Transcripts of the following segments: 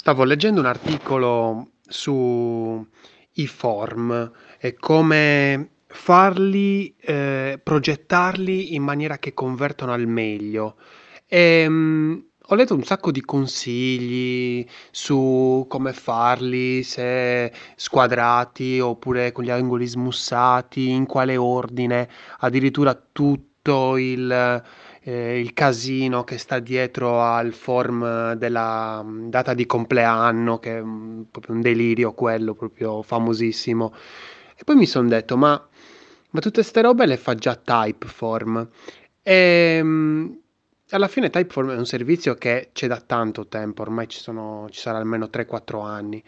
Stavo leggendo un articolo su i form e come farli, eh, progettarli in maniera che convertono al meglio. E, mm, ho letto un sacco di consigli su come farli, se squadrati oppure con gli angoli smussati, in quale ordine, addirittura tutto il eh, il casino che sta dietro al form della mm, data di compleanno, che è un, proprio un delirio quello, proprio famosissimo. E poi mi sono detto, ma, ma tutte queste robe le fa già Typeform. E mm, alla fine Typeform è un servizio che c'è da tanto tempo, ormai ci, sono, ci sarà almeno 3-4 anni.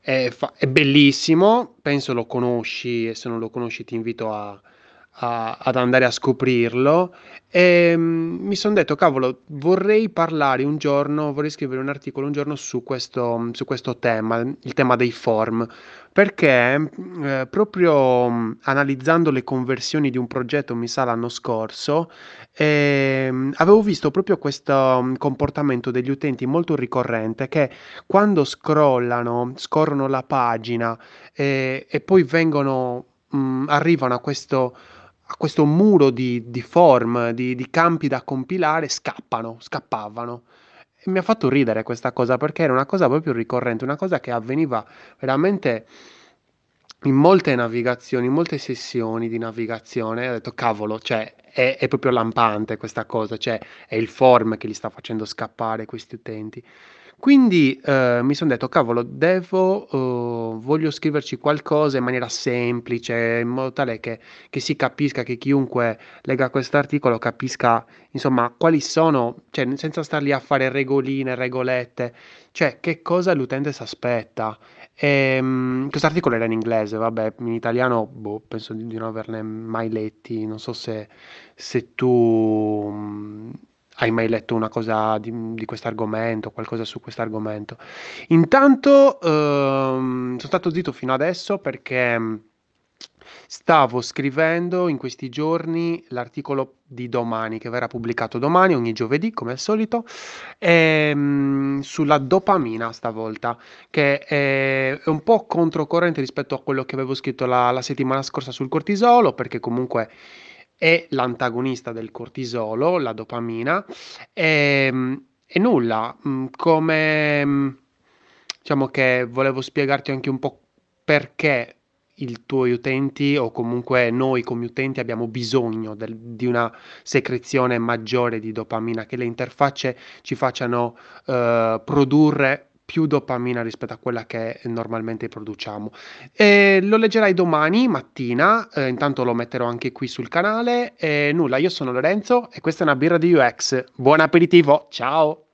È, fa- è bellissimo, penso lo conosci e se non lo conosci ti invito a a- ad andare a scoprirlo. E mm, mi sono detto, cavolo, vorrei parlare un giorno, vorrei scrivere un articolo un giorno su questo, su questo tema, il tema dei form, perché mm, eh, proprio mm, analizzando le conversioni di un progetto, mi sa l'anno scorso, ehm, avevo visto proprio questo comportamento degli utenti molto ricorrente che quando scrollano, scorrono la pagina eh, e poi vengono, mh, arrivano a questo a questo muro di, di form, di, di campi da compilare, scappano, scappavano. E mi ha fatto ridere questa cosa perché era una cosa proprio ricorrente, una cosa che avveniva veramente in molte navigazioni, in molte sessioni di navigazione. Ho detto, cavolo, cioè, è, è proprio lampante questa cosa, cioè, è il form che li sta facendo scappare questi utenti. Quindi eh, mi sono detto, cavolo, devo, eh, voglio scriverci qualcosa in maniera semplice, in modo tale che, che si capisca, che chiunque legga questo articolo capisca, insomma, quali sono, cioè, senza star lì a fare regoline, regolette, cioè, che cosa l'utente si aspetta. Ehm, questo articolo era in inglese, vabbè, in italiano, boh, penso di, di non averne mai letti, non so se, se tu hai mai letto una cosa di, di questo argomento, qualcosa su questo argomento? Intanto ehm, sono stato zitto fino adesso perché mm, stavo scrivendo in questi giorni l'articolo di domani, che verrà pubblicato domani, ogni giovedì, come al solito, ehm, sulla dopamina stavolta, che è, è un po' controcorrente rispetto a quello che avevo scritto la, la settimana scorsa sul cortisolo, perché comunque è l'antagonista del cortisolo, la dopamina, e, e nulla, mm, come diciamo che volevo spiegarti anche un po' perché i tuoi utenti o comunque noi come utenti abbiamo bisogno del, di una secrezione maggiore di dopamina, che le interfacce ci facciano uh, produrre più dopamina rispetto a quella che normalmente produciamo. E lo leggerai domani mattina, eh, intanto lo metterò anche qui sul canale. E nulla, io sono Lorenzo e questa è una birra di UX. Buon aperitivo, ciao!